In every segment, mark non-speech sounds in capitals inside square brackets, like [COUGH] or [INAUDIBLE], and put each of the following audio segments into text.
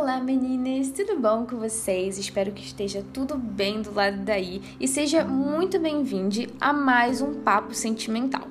Olá meninas, tudo bom com vocês? Espero que esteja tudo bem do lado daí e seja muito bem-vindo a mais um Papo Sentimental.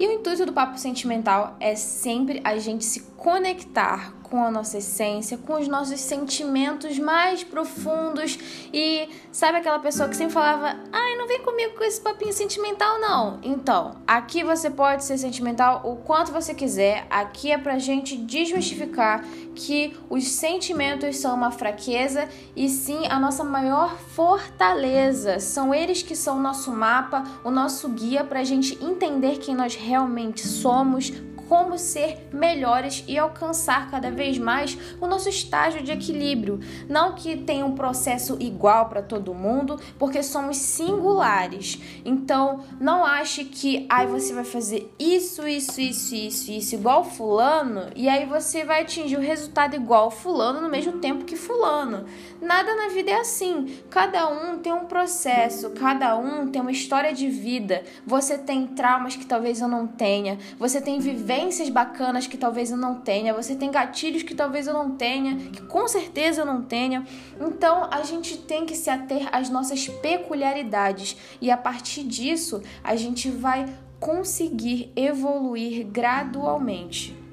E o intuito do Papo Sentimental é sempre a gente se conectar com a nossa essência, com os nossos sentimentos mais profundos e sabe aquela pessoa que sempre falava: "Ai, não vem comigo com esse papinho sentimental não". Então, aqui você pode ser sentimental o quanto você quiser. Aqui é pra gente desmistificar que os sentimentos são uma fraqueza e sim a nossa maior fortaleza. São eles que são o nosso mapa, o nosso guia pra gente entender quem nós realmente somos, como ser melhores e alcançar cada vez mais o nosso estágio de equilíbrio. Não que tenha um processo igual para todo mundo, porque somos singulares. Então, não ache que aí você vai fazer isso, isso, isso, isso, isso igual fulano e aí você vai atingir o resultado igual fulano no mesmo tempo que fulano. Nada na vida é assim. Cada um tem um processo, cada um tem uma história de vida. Você tem traumas que talvez eu não tenha, você tem vivências vivências bacanas que talvez eu não tenha, você tem gatilhos que talvez eu não tenha, que com certeza eu não tenha. Então a gente tem que se ater às nossas peculiaridades e a partir disso a gente vai conseguir evoluir gradualmente.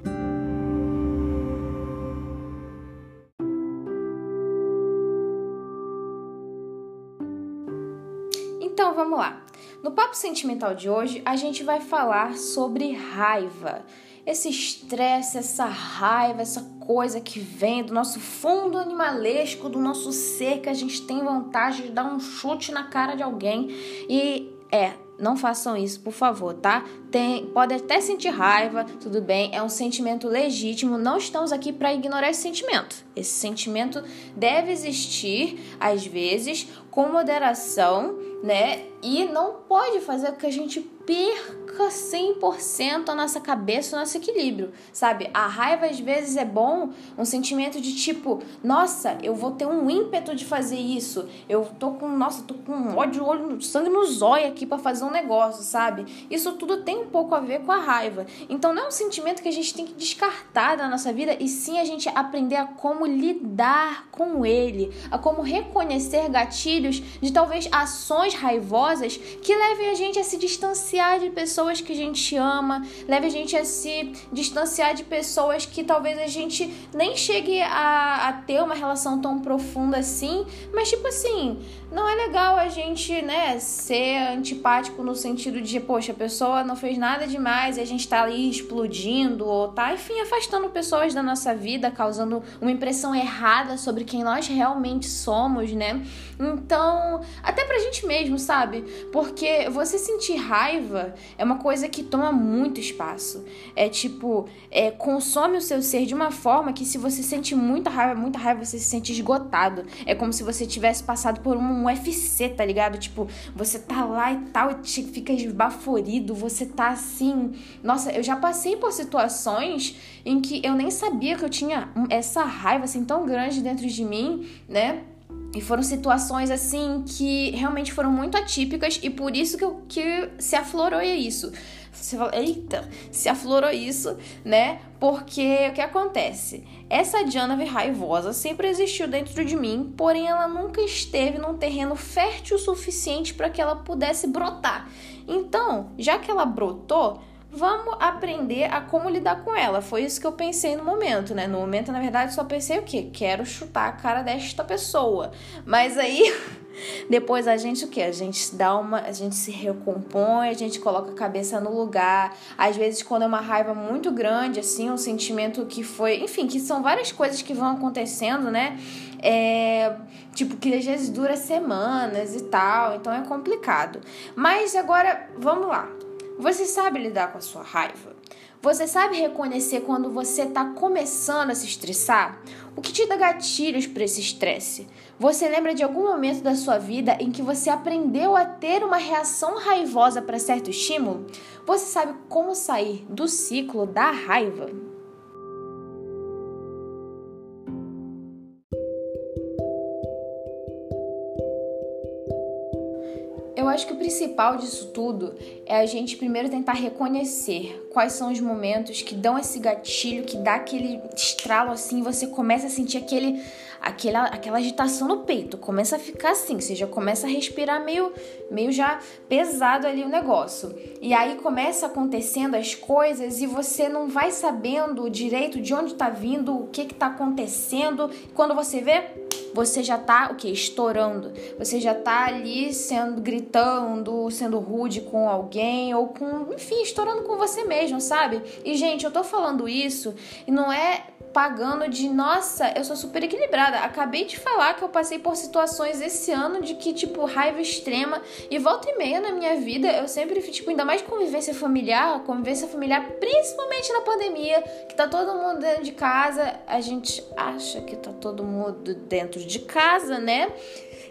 Então vamos lá. No papo sentimental de hoje, a gente vai falar sobre raiva. Esse estresse, essa raiva, essa coisa que vem do nosso fundo animalesco, do nosso ser, que a gente tem vontade de dar um chute na cara de alguém. E é, não façam isso, por favor, tá? Tem, pode até sentir raiva, tudo bem, é um sentimento legítimo. Não estamos aqui para ignorar esse sentimento. Esse sentimento deve existir, às vezes, com moderação, né? E não pode fazer com que a gente perca 100% a nossa cabeça, o nosso equilíbrio, sabe? A raiva às vezes é bom, um sentimento de tipo, nossa, eu vou ter um ímpeto de fazer isso. Eu tô com, nossa, tô com ódio, olho, sangue no zóio aqui para fazer um negócio, sabe? Isso tudo tem um pouco a ver com a raiva. Então não é um sentimento que a gente tem que descartar da nossa vida e sim a gente aprender a como lidar com ele, a como reconhecer gatilhos de talvez ações raivosas que levem a gente a se distanciar de pessoas que a gente ama, leva a gente a se distanciar de pessoas que talvez a gente nem chegue a, a ter uma relação tão profunda assim, mas tipo assim, não é legal a gente, né, ser antipático no sentido de, poxa, a pessoa não fez nada demais e a gente tá ali explodindo ou tá, enfim, afastando pessoas da nossa vida, causando uma impressão errada sobre quem nós realmente somos, né? Então, até pra gente mesmo, sabe? Porque você sentir raiva é uma coisa que toma muito espaço. É tipo, é, consome o seu ser de uma forma que se você sente muita raiva, muita raiva, você se sente esgotado. É como se você tivesse passado por um UFC, tá ligado? Tipo, você tá lá e tal, e fica esbaforido, você tá assim. Nossa, eu já passei por situações em que eu nem sabia que eu tinha essa raiva assim tão grande dentro de mim, né? E foram situações assim que realmente foram muito atípicas e por isso que, eu, que se aflorou isso. Você fala, eita, se aflorou isso, né? Porque o que acontece? Essa Diana raivosa sempre existiu dentro de mim, porém ela nunca esteve num terreno fértil o suficiente para que ela pudesse brotar. Então, já que ela brotou, vamos aprender a como lidar com ela. Foi isso que eu pensei no momento, né? No momento, na verdade, só pensei o quê? Quero chutar a cara desta pessoa. Mas aí, [LAUGHS] depois a gente o quê? A gente dá uma, a gente se recompõe, a gente coloca a cabeça no lugar. Às vezes, quando é uma raiva muito grande, assim, um sentimento que foi, enfim, que são várias coisas que vão acontecendo, né? É, tipo, que às vezes dura semanas e tal, então é complicado. Mas agora, vamos lá. Você sabe lidar com a sua raiva? Você sabe reconhecer quando você está começando a se estressar? O que te dá gatilhos para esse estresse? Você lembra de algum momento da sua vida em que você aprendeu a ter uma reação raivosa para certo estímulo? Você sabe como sair do ciclo da raiva? Acho que o principal disso tudo é a gente primeiro tentar reconhecer quais são os momentos que dão esse gatilho, que dá aquele estralo assim, você começa a sentir aquele, aquela, aquela agitação no peito, começa a ficar assim, você já começa a respirar meio, meio já pesado ali o negócio. E aí começa acontecendo as coisas e você não vai sabendo direito de onde tá vindo, o que que tá acontecendo. Quando você vê, você já tá o que estourando. Você já tá ali sendo gritando, sendo rude com alguém ou com, enfim, estourando com você mesmo, sabe? E gente, eu tô falando isso e não é pagando de nossa, eu sou super equilibrada. Acabei de falar que eu passei por situações esse ano de que, tipo, raiva extrema. E volta e meia na minha vida, eu sempre, tipo, ainda mais convivência familiar, convivência familiar, principalmente na pandemia, que tá todo mundo dentro de casa. A gente acha que tá todo mundo dentro de casa, né?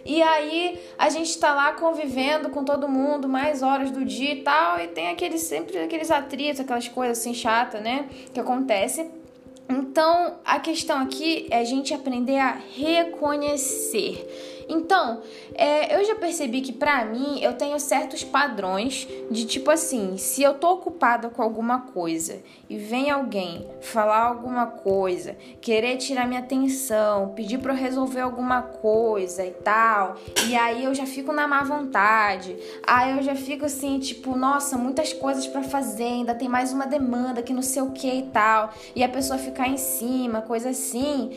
E aí a gente tá lá convivendo com todo mundo mais horas do dia e tal, e tem aqueles sempre aqueles atritos, aquelas coisas assim chatas, né, que acontece. Então, a questão aqui é a gente aprender a reconhecer então, é, eu já percebi que para mim eu tenho certos padrões de tipo assim, se eu tô ocupada com alguma coisa e vem alguém falar alguma coisa, querer tirar minha atenção, pedir para eu resolver alguma coisa e tal, e aí eu já fico na má vontade. Aí eu já fico assim, tipo, nossa, muitas coisas para fazer, ainda tem mais uma demanda que não sei o que e tal, e a pessoa ficar em cima, coisa assim.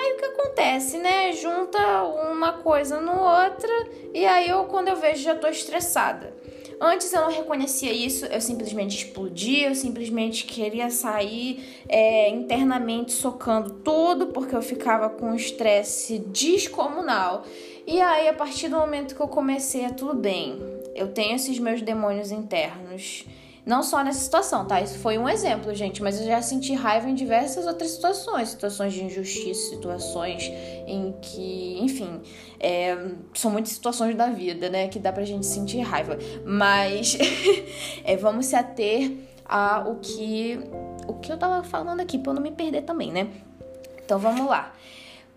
Aí o que acontece, né? Junta uma coisa no outra e aí eu, quando eu vejo, já tô estressada. Antes eu não reconhecia isso, eu simplesmente explodia, eu simplesmente queria sair é, internamente socando tudo, porque eu ficava com um estresse descomunal. E aí, a partir do momento que eu comecei a tudo bem, eu tenho esses meus demônios internos não só nessa situação, tá? Isso foi um exemplo, gente, mas eu já senti raiva em diversas outras situações, situações de injustiça, situações em que, enfim, é, são muitas situações da vida, né, que dá pra gente sentir raiva. Mas [LAUGHS] é, vamos se ater a o que o que eu tava falando aqui, pra eu não me perder também, né? Então vamos lá.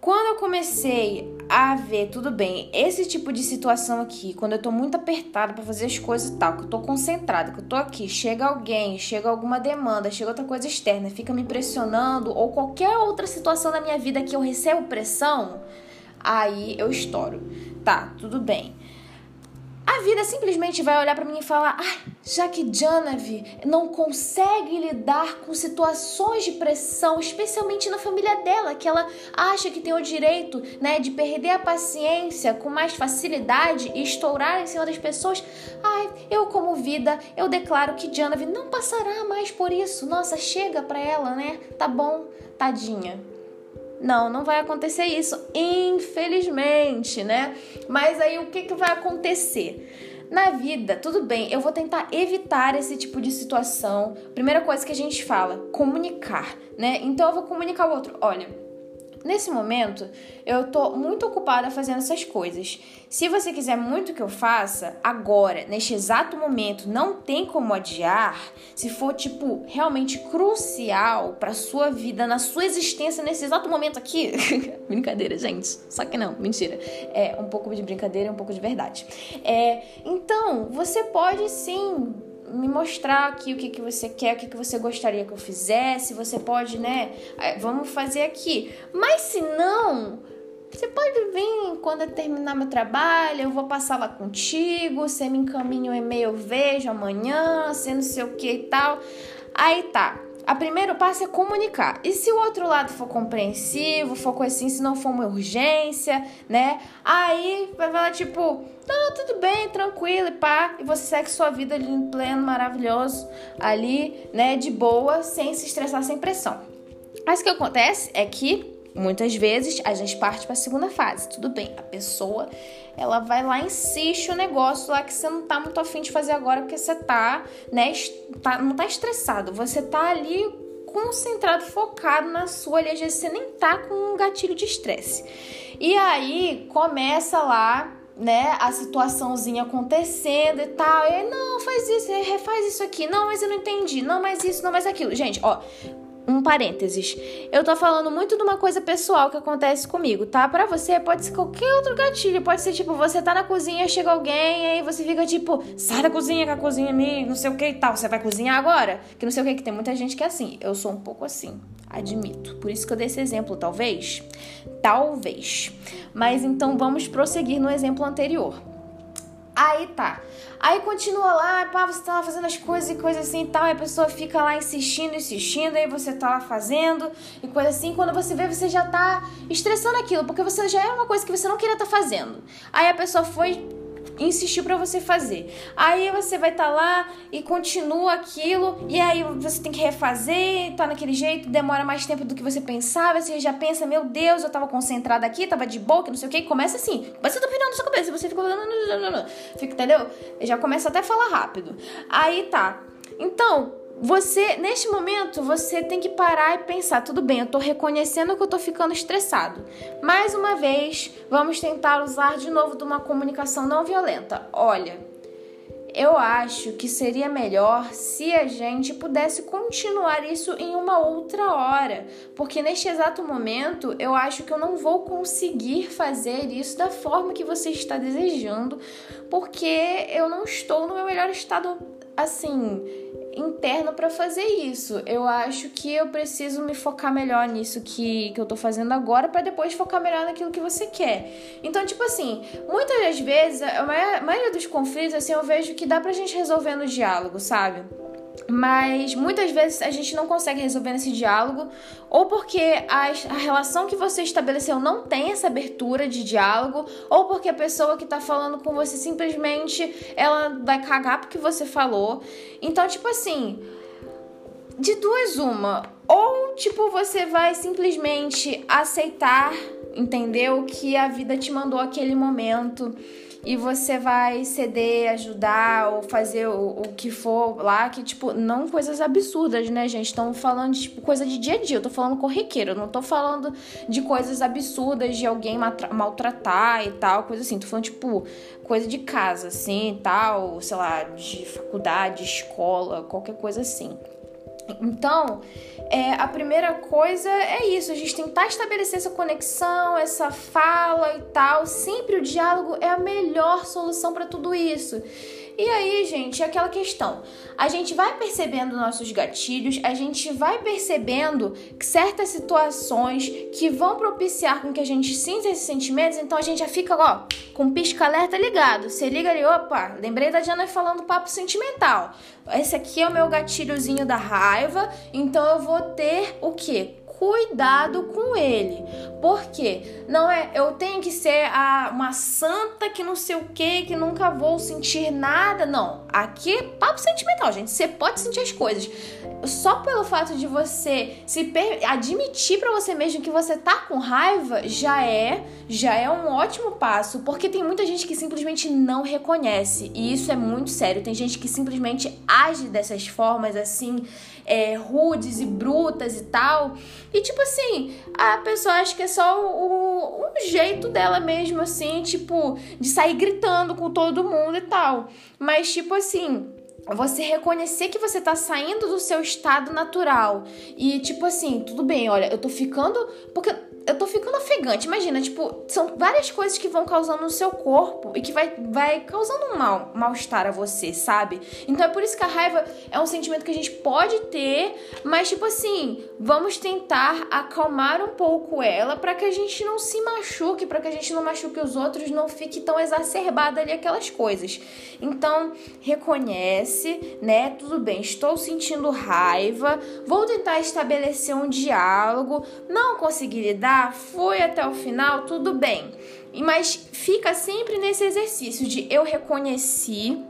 Quando eu comecei a ver, tudo bem, esse tipo de situação aqui, quando eu tô muito apertada para fazer as coisas e tal, que eu tô concentrada, que eu tô aqui, chega alguém, chega alguma demanda, chega outra coisa externa, fica me pressionando, ou qualquer outra situação na minha vida que eu recebo pressão, aí eu estouro. Tá, tudo bem. A vida simplesmente vai olhar para mim e falar: ah, já que Janavi não consegue lidar com situações de pressão, especialmente na família dela, que ela acha que tem o direito né, de perder a paciência com mais facilidade e estourar em cima das pessoas, ai, eu, como vida, eu declaro que Janavi não passará mais por isso. Nossa, chega pra ela, né? Tá bom, tadinha. Não, não vai acontecer isso, infelizmente, né? Mas aí o que, que vai acontecer? Na vida, tudo bem, eu vou tentar evitar esse tipo de situação. Primeira coisa que a gente fala, comunicar, né? Então eu vou comunicar ao outro, olha, Nesse momento, eu tô muito ocupada fazendo essas coisas. Se você quiser muito que eu faça, agora, neste exato momento, não tem como adiar. Se for tipo realmente crucial para sua vida, na sua existência nesse exato momento aqui. [LAUGHS] brincadeira, gente. Só que não, mentira. É um pouco de brincadeira e um pouco de verdade. É, então, você pode sim me mostrar aqui o que, que você quer, o que, que você gostaria que eu fizesse. Você pode, né? É, vamos fazer aqui. Mas se não, você pode vir quando eu terminar meu trabalho, eu vou passar lá contigo, você me encaminha um e-mail, eu vejo amanhã, você não sei o que e tal. Aí tá. A primeiro passo é comunicar. E se o outro lado for compreensivo, for coisa assim, se não for uma urgência, né? Aí vai falar tipo, não, tudo bem, tranquilo e pá. E você segue sua vida ali em pleno, maravilhoso, ali, né, de boa, sem se estressar, sem pressão. Mas o que acontece é que muitas vezes a gente parte para a segunda fase. Tudo bem, a pessoa ela vai lá e insiste o negócio lá que você não tá muito afim de fazer agora porque você tá, né, tá, não tá estressado, você tá ali concentrado, focado na sua, ali, às vezes você nem tá com um gatilho de estresse. E aí começa lá né, a situaçãozinha acontecendo e tal. E não, faz isso, refaz isso aqui. Não, mas eu não entendi. Não, mas isso, não, mas aquilo. Gente, ó, um parênteses. Eu tô falando muito de uma coisa pessoal que acontece comigo, tá? Para você pode ser qualquer outro gatilho, pode ser tipo, você tá na cozinha, chega alguém, aí você fica tipo, sai da cozinha, que a cozinha é minha, não sei o que e tal. Você vai cozinhar agora? Que não sei o que, que tem muita gente que é assim. Eu sou um pouco assim, admito. Por isso que eu dei esse exemplo, talvez. Talvez. Mas então vamos prosseguir no exemplo anterior. Aí tá. Aí continua lá, pá, você tá lá fazendo as coisas e coisa assim e tal, e a pessoa fica lá insistindo, insistindo, aí você tá lá fazendo e coisa assim. Quando você vê, você já tá estressando aquilo, porque você já é uma coisa que você não queria estar tá fazendo. Aí a pessoa foi insistir para você fazer. Aí você vai estar tá lá e continua aquilo, e aí você tem que refazer, tá naquele jeito, demora mais tempo do que você pensava, você já pensa, meu Deus, eu tava concentrada aqui, tava de que não sei o que, começa assim, começa opinião na sua cabeça, você fica, fica, entendeu? Já começa até a falar rápido. Aí tá. Então, você, neste momento, você tem que parar e pensar, tudo bem, eu tô reconhecendo que eu tô ficando estressado. Mais uma vez, vamos tentar usar de novo de uma comunicação não violenta. Olha, eu acho que seria melhor se a gente pudesse continuar isso em uma outra hora, porque neste exato momento eu acho que eu não vou conseguir fazer isso da forma que você está desejando, porque eu não estou no meu melhor estado assim interno para fazer isso. Eu acho que eu preciso me focar melhor nisso que, que eu tô fazendo agora para depois focar melhor naquilo que você quer. Então, tipo assim, muitas das vezes, a maioria dos conflitos, assim, eu vejo que dá pra gente resolver no diálogo, sabe? Mas muitas vezes a gente não consegue resolver nesse diálogo, ou porque a, a, relação que você estabeleceu não tem essa abertura de diálogo, ou porque a pessoa que tá falando com você simplesmente ela vai cagar porque você falou. Então, tipo assim, de duas uma, ou tipo você vai simplesmente aceitar, entendeu, que a vida te mandou aquele momento e você vai ceder, ajudar ou fazer o, o que for lá, que, tipo, não coisas absurdas, né, gente? Estamos falando de tipo, coisa de dia a dia, eu tô falando corriqueiro, eu não tô falando de coisas absurdas de alguém maltratar e tal, coisa assim. Tô falando, tipo, coisa de casa, assim tal, sei lá, de faculdade, escola, qualquer coisa assim. Então, é, a primeira coisa é isso, a gente tentar estabelecer essa conexão, essa fala e tal. Sempre o diálogo é a melhor solução para tudo isso. E aí, gente, é aquela questão. A gente vai percebendo nossos gatilhos, a gente vai percebendo certas situações que vão propiciar com que a gente sinta esses sentimentos, então a gente já fica, ó, com pisca-alerta ligado. Você liga ali, opa, lembrei da Diana falando papo sentimental. Esse aqui é o meu gatilhozinho da raiva, então eu vou ter o quê? Cuidado com ele. Porque não é eu tenho que ser a, uma santa que não sei o que, que nunca vou sentir nada. Não. Aqui é papo sentimental, gente. Você pode sentir as coisas. Só pelo fato de você se admitir para você mesmo que você tá com raiva já é já é um ótimo passo, porque tem muita gente que simplesmente não reconhece, e isso é muito sério. Tem gente que simplesmente age dessas formas assim, é, rudes e brutas e tal. E tipo assim, a pessoa acha que é só o, o, jeito dela mesmo, assim, tipo, de sair gritando com todo mundo e tal. Mas, tipo assim você reconhecer que você tá saindo do seu estado natural. E, tipo assim, tudo bem, olha, eu tô ficando. Porque eu tô ficando ofegante. Imagina, tipo, são várias coisas que vão causando no seu corpo e que vai, vai causando um mal, mal-estar a você, sabe? Então é por isso que a raiva é um sentimento que a gente pode ter, mas, tipo assim, vamos tentar acalmar um pouco ela para que a gente não se machuque, para que a gente não machuque os outros, não fique tão exacerbada ali aquelas coisas. Então, reconhece, né? Tudo bem, estou sentindo raiva, vou tentar estabelecer um diálogo, não consegui lidar foi até o final, tudo bem. Mas fica sempre nesse exercício de eu reconheci,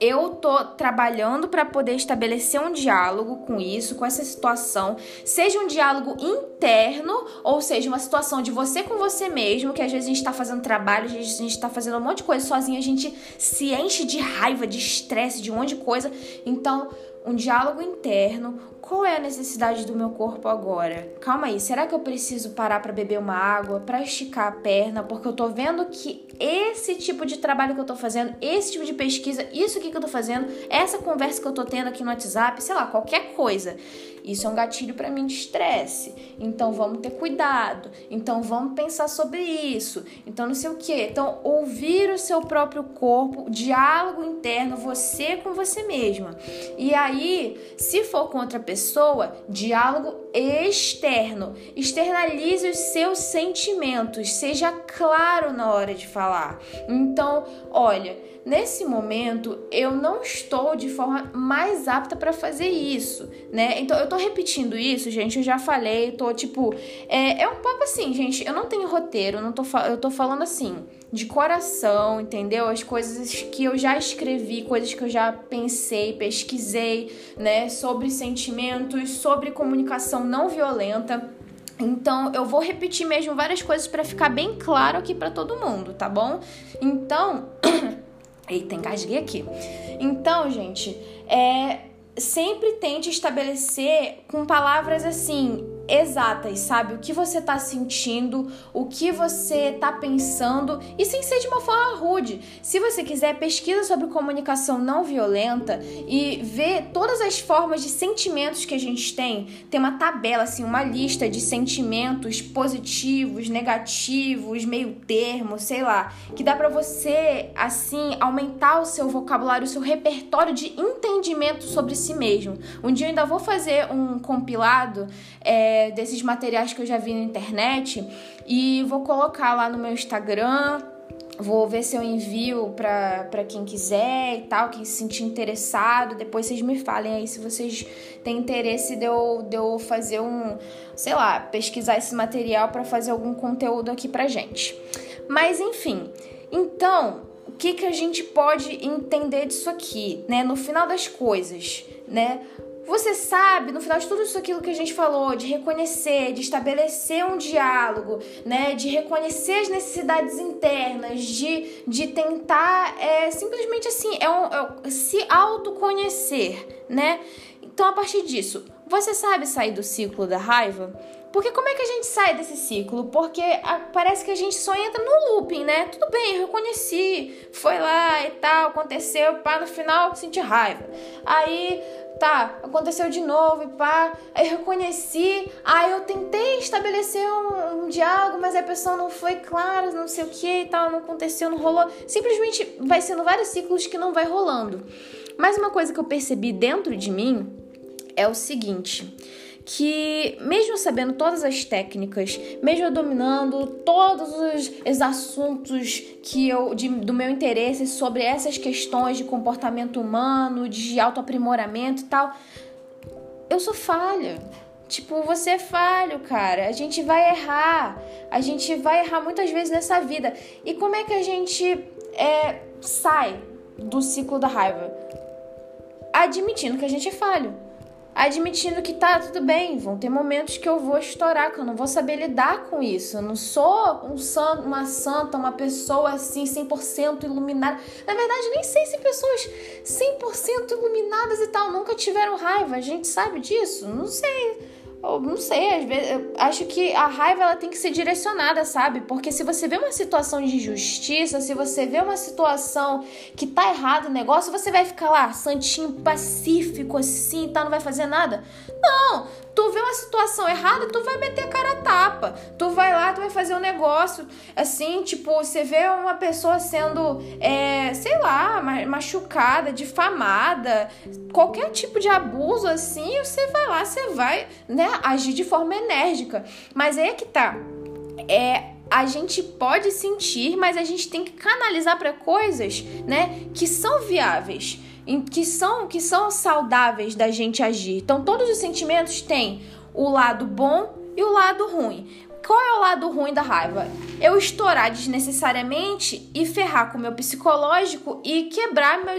eu tô trabalhando para poder estabelecer um diálogo com isso, com essa situação, seja um diálogo interno, ou seja, uma situação de você com você mesmo, que às vezes a gente tá fazendo trabalho, às vezes a gente tá fazendo um monte de coisa sozinho, a gente se enche de raiva, de estresse, de um monte de coisa. Então, um diálogo interno. Qual é a necessidade do meu corpo agora? Calma aí, será que eu preciso parar para beber uma água, para esticar a perna, porque eu tô vendo que esse tipo de trabalho que eu tô fazendo, esse tipo de pesquisa, isso aqui que eu tô fazendo, essa conversa que eu tô tendo aqui no WhatsApp, sei lá, qualquer coisa. Isso é um gatilho para mim de estresse. Então vamos ter cuidado. Então vamos pensar sobre isso. Então não sei o que. Então ouvir o seu próprio corpo, diálogo interno, você com você mesma. E aí, se for com outra pessoa, diálogo externo. Externalize os seus sentimentos. Seja claro na hora de falar. Então, olha nesse momento eu não estou de forma mais apta para fazer isso, né? Então eu tô repetindo isso, gente, eu já falei, tô tipo, é, é um papo assim, gente, eu não tenho roteiro, eu não tô, eu tô falando assim, de coração, entendeu? As coisas que eu já escrevi, coisas que eu já pensei, pesquisei, né, sobre sentimentos, sobre comunicação não violenta. Então, eu vou repetir mesmo várias coisas para ficar bem claro aqui para todo mundo, tá bom? Então, [CLEARS THROAT] Eita, engasguei aqui. Então, gente, é, sempre tente estabelecer com palavras assim, exatas, sabe? O que você tá sentindo, o que você tá pensando e sem ser de uma forma rude. Se você quiser, pesquisa sobre comunicação não violenta e vê todas as formas de sentimentos que a gente tem. Tem uma tabela, assim, uma lista de sentimentos positivos, negativos, meio termo, sei lá, que dá para você, assim, aumentar o seu vocabulário, o seu repertório de entendimento sobre si mesmo. Um dia eu ainda vou fazer um compilado. É, é, desses materiais que eu já vi na internet e vou colocar lá no meu Instagram. Vou ver se eu envio para quem quiser e tal, quem se sentir interessado. Depois vocês me falem aí se vocês têm interesse de eu, de eu fazer um, sei lá, pesquisar esse material para fazer algum conteúdo aqui pra gente. Mas enfim, então, o que, que a gente pode entender disso aqui, né? No final das coisas, né? Você sabe, no final de tudo isso aquilo que a gente falou, de reconhecer, de estabelecer um diálogo, né, de reconhecer as necessidades internas, de, de tentar é, simplesmente assim, é, um, é se autoconhecer, né? Então, a partir disso, você sabe sair do ciclo da raiva? Porque como é que a gente sai desse ciclo? Porque a, parece que a gente só entra no looping, né? Tudo bem, eu reconheci, foi lá e tal, aconteceu, pá, no final senti raiva. Aí tá, aconteceu de novo e pá, aí reconheci, aí eu tentei estabelecer um, um diálogo, mas a pessoa não foi clara, não sei o que e tal, não aconteceu, não rolou. Simplesmente vai sendo vários ciclos que não vai rolando. Mas uma coisa que eu percebi dentro de mim é o seguinte que, mesmo sabendo todas as técnicas, mesmo dominando todos os, os assuntos que eu, de, do meu interesse sobre essas questões de comportamento humano, de autoaprimoramento e tal, eu sou falha. Tipo, você é falho, cara. A gente vai errar. A gente vai errar muitas vezes nessa vida. E como é que a gente é, sai do ciclo da raiva? Admitindo que a gente é falho admitindo que tá tudo bem, vão ter momentos que eu vou estourar, que eu não vou saber lidar com isso. Eu não sou um santo, uma santa, uma pessoa assim 100% iluminada. Na verdade, nem sei se pessoas 100% iluminadas e tal nunca tiveram raiva. A gente sabe disso? Não sei. Eu não sei, às vezes acho que a raiva ela tem que ser direcionada, sabe? Porque se você vê uma situação de injustiça, se você vê uma situação que tá errado o negócio, você vai ficar lá, santinho, pacífico assim, tá, não vai fazer nada? Não, tu vê uma situação errada, tu vai meter a cara a tapa. Tu vai lá, tu vai fazer um negócio assim, tipo, você vê uma pessoa sendo, é, sei lá, machucada, difamada, qualquer tipo de abuso assim, você vai lá, você vai, né, agir de forma enérgica. Mas aí é que tá. É, a gente pode sentir, mas a gente tem que canalizar para coisas, né, que são viáveis que são que são saudáveis da gente agir. Então todos os sentimentos têm o lado bom e o lado ruim. Qual é o lado ruim da raiva? Eu estourar desnecessariamente e ferrar com o meu psicológico e quebrar meu,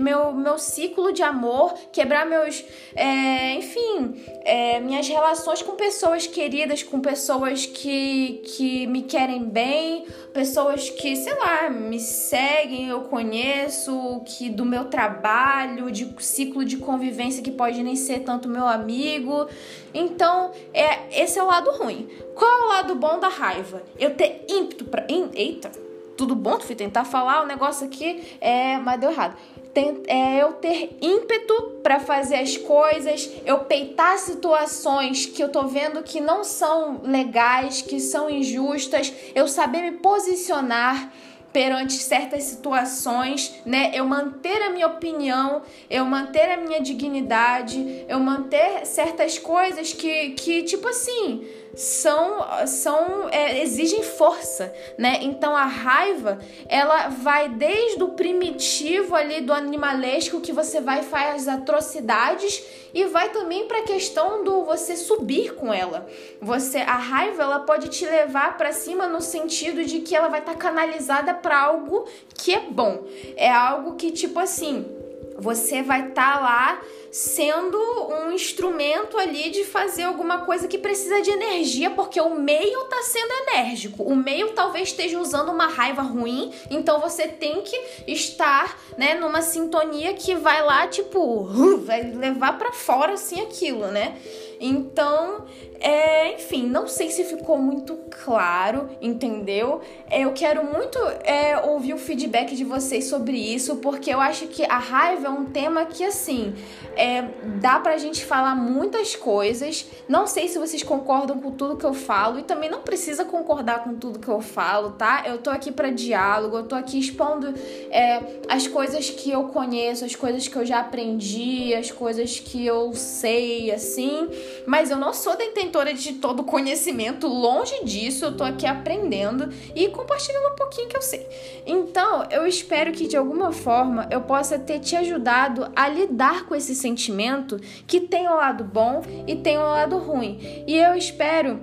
meu, meu ciclo de amor, quebrar meus. É, enfim, é, minhas relações com pessoas queridas, com pessoas que, que me querem bem, pessoas que, sei lá, me seguem, eu conheço, que do meu trabalho, de ciclo de convivência que pode nem ser tanto meu amigo. Então, é, esse é o lado ruim. Qual o lado bom da raiva? Eu ter ímpeto para. Eita! tudo bom, tu fui tentar falar o negócio aqui, é, mas deu errado. Tem, é eu ter ímpeto para fazer as coisas, eu peitar situações que eu tô vendo que não são legais, que são injustas, eu saber me posicionar perante certas situações, né? Eu manter a minha opinião, eu manter a minha dignidade, eu manter certas coisas que, que tipo assim, são, são é, exigem força, né? Então a raiva ela vai desde o primitivo ali do animalesco que você vai faz atrocidades e vai também para a questão do você subir com ela. Você a raiva ela pode te levar para cima no sentido de que ela vai estar tá canalizada para algo que é bom. É algo que tipo assim, você vai estar tá lá sendo um instrumento ali de fazer alguma coisa que precisa de energia, porque o meio está sendo enérgico. O meio talvez esteja usando uma raiva ruim, então você tem que estar, né, numa sintonia que vai lá, tipo, [LAUGHS] vai levar para fora assim aquilo, né? Então, é, enfim, não sei se ficou muito claro, entendeu? Eu quero muito é, ouvir o feedback de vocês sobre isso, porque eu acho que a raiva é um tema que, assim, é, dá pra gente falar muitas coisas. Não sei se vocês concordam com tudo que eu falo e também não precisa concordar com tudo que eu falo, tá? Eu tô aqui para diálogo, eu tô aqui expondo é, as coisas que eu conheço, as coisas que eu já aprendi, as coisas que eu sei, assim. Mas eu não sou detentora de todo conhecimento, longe disso, eu tô aqui aprendendo e compartilhando um pouquinho que eu sei. Então, eu espero que de alguma forma eu possa ter te ajudado a lidar com esse sentimento que tem o um lado bom e tem o um lado ruim. E eu espero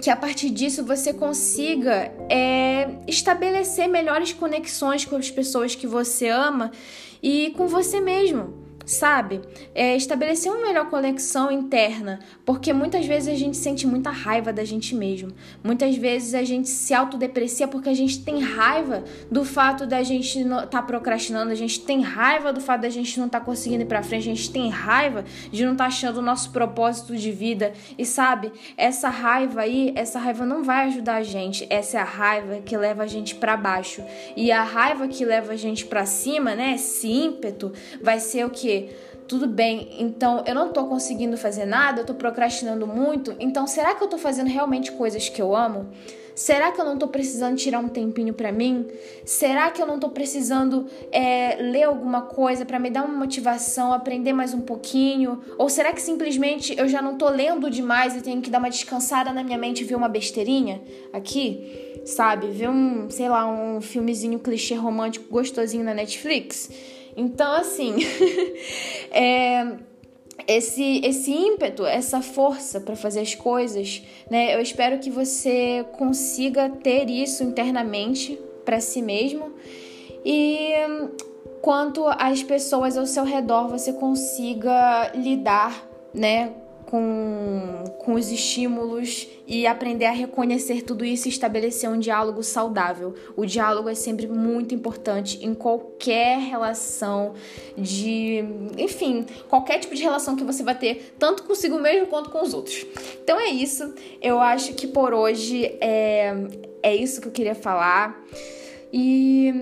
que a partir disso você consiga é, estabelecer melhores conexões com as pessoas que você ama e com você mesmo sabe? É estabelecer uma melhor conexão interna, porque muitas vezes a gente sente muita raiva da gente mesmo. Muitas vezes a gente se autodeprecia porque a gente tem raiva do fato da gente estar tá procrastinando, a gente tem raiva do fato da gente não estar tá conseguindo ir para frente, a gente tem raiva de não estar tá achando o nosso propósito de vida. E sabe, essa raiva aí, essa raiva não vai ajudar a gente. Essa é a raiva que leva a gente para baixo. E a raiva que leva a gente para cima, né, esse ímpeto, vai ser o que tudo bem, então eu não tô conseguindo fazer nada, eu tô procrastinando muito, então será que eu tô fazendo realmente coisas que eu amo? Será que eu não tô precisando tirar um tempinho para mim? Será que eu não tô precisando é, ler alguma coisa para me dar uma motivação, aprender mais um pouquinho? Ou será que simplesmente eu já não tô lendo demais e tenho que dar uma descansada na minha mente e ver uma besteirinha aqui? Sabe? Ver um, sei lá, um filmezinho clichê romântico gostosinho na Netflix? Então, assim, [LAUGHS] é, esse, esse ímpeto, essa força para fazer as coisas, né? Eu espero que você consiga ter isso internamente para si mesmo e quanto às pessoas ao seu redor você consiga lidar, né, com, com os estímulos e aprender a reconhecer tudo isso e estabelecer um diálogo saudável. O diálogo é sempre muito importante em qualquer relação de. Enfim, qualquer tipo de relação que você vai ter, tanto consigo mesmo quanto com os outros. Então é isso. Eu acho que por hoje é, é isso que eu queria falar. E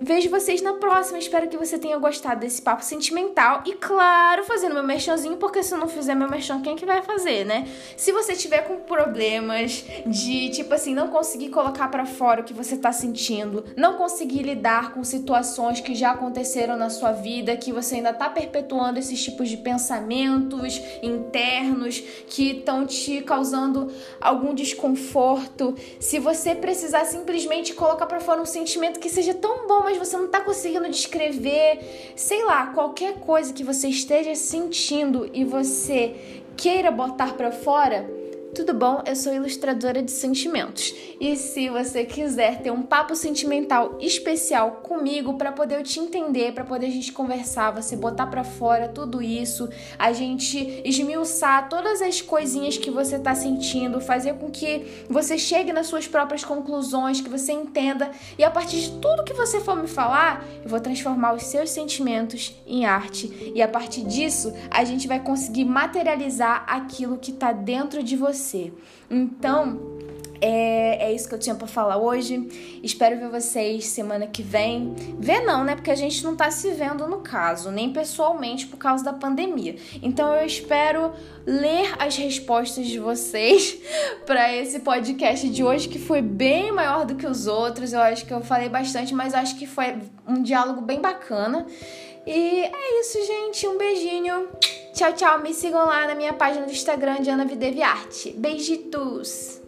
Vejo vocês na próxima. Espero que você tenha gostado desse papo sentimental. E claro, fazendo meu merchanzinho, porque se eu não fizer meu merchan, quem é que vai fazer, né? Se você tiver com problemas de, tipo assim, não conseguir colocar para fora o que você tá sentindo, não conseguir lidar com situações que já aconteceram na sua vida, que você ainda tá perpetuando esses tipos de pensamentos internos que estão te causando algum desconforto, se você precisar simplesmente colocar para fora um sentimento que seja tão bom, mas você não tá conseguindo descrever, sei lá, qualquer coisa que você esteja sentindo e você queira botar para fora, tudo bom? Eu sou ilustradora de sentimentos. E se você quiser ter um papo sentimental especial comigo para poder eu te entender, para poder a gente conversar, você botar para fora tudo isso, a gente esmiuçar todas as coisinhas que você tá sentindo, fazer com que você chegue nas suas próprias conclusões, que você entenda e a partir de tudo que você for me falar, eu vou transformar os seus sentimentos em arte e a partir disso a gente vai conseguir materializar aquilo que tá dentro de você você. Então, É, é isso que eu tinha para falar hoje. Espero ver vocês semana que vem. Ver não, né? Porque a gente não tá se vendo no caso, nem pessoalmente por causa da pandemia. Então eu espero ler as respostas de vocês [LAUGHS] para esse podcast de hoje que foi bem maior do que os outros. Eu acho que eu falei bastante, mas acho que foi um diálogo bem bacana. E é isso, gente. Um beijinho. Tchau, tchau. Me sigam lá na minha página do Instagram de Ana Videviarte. Beijitos!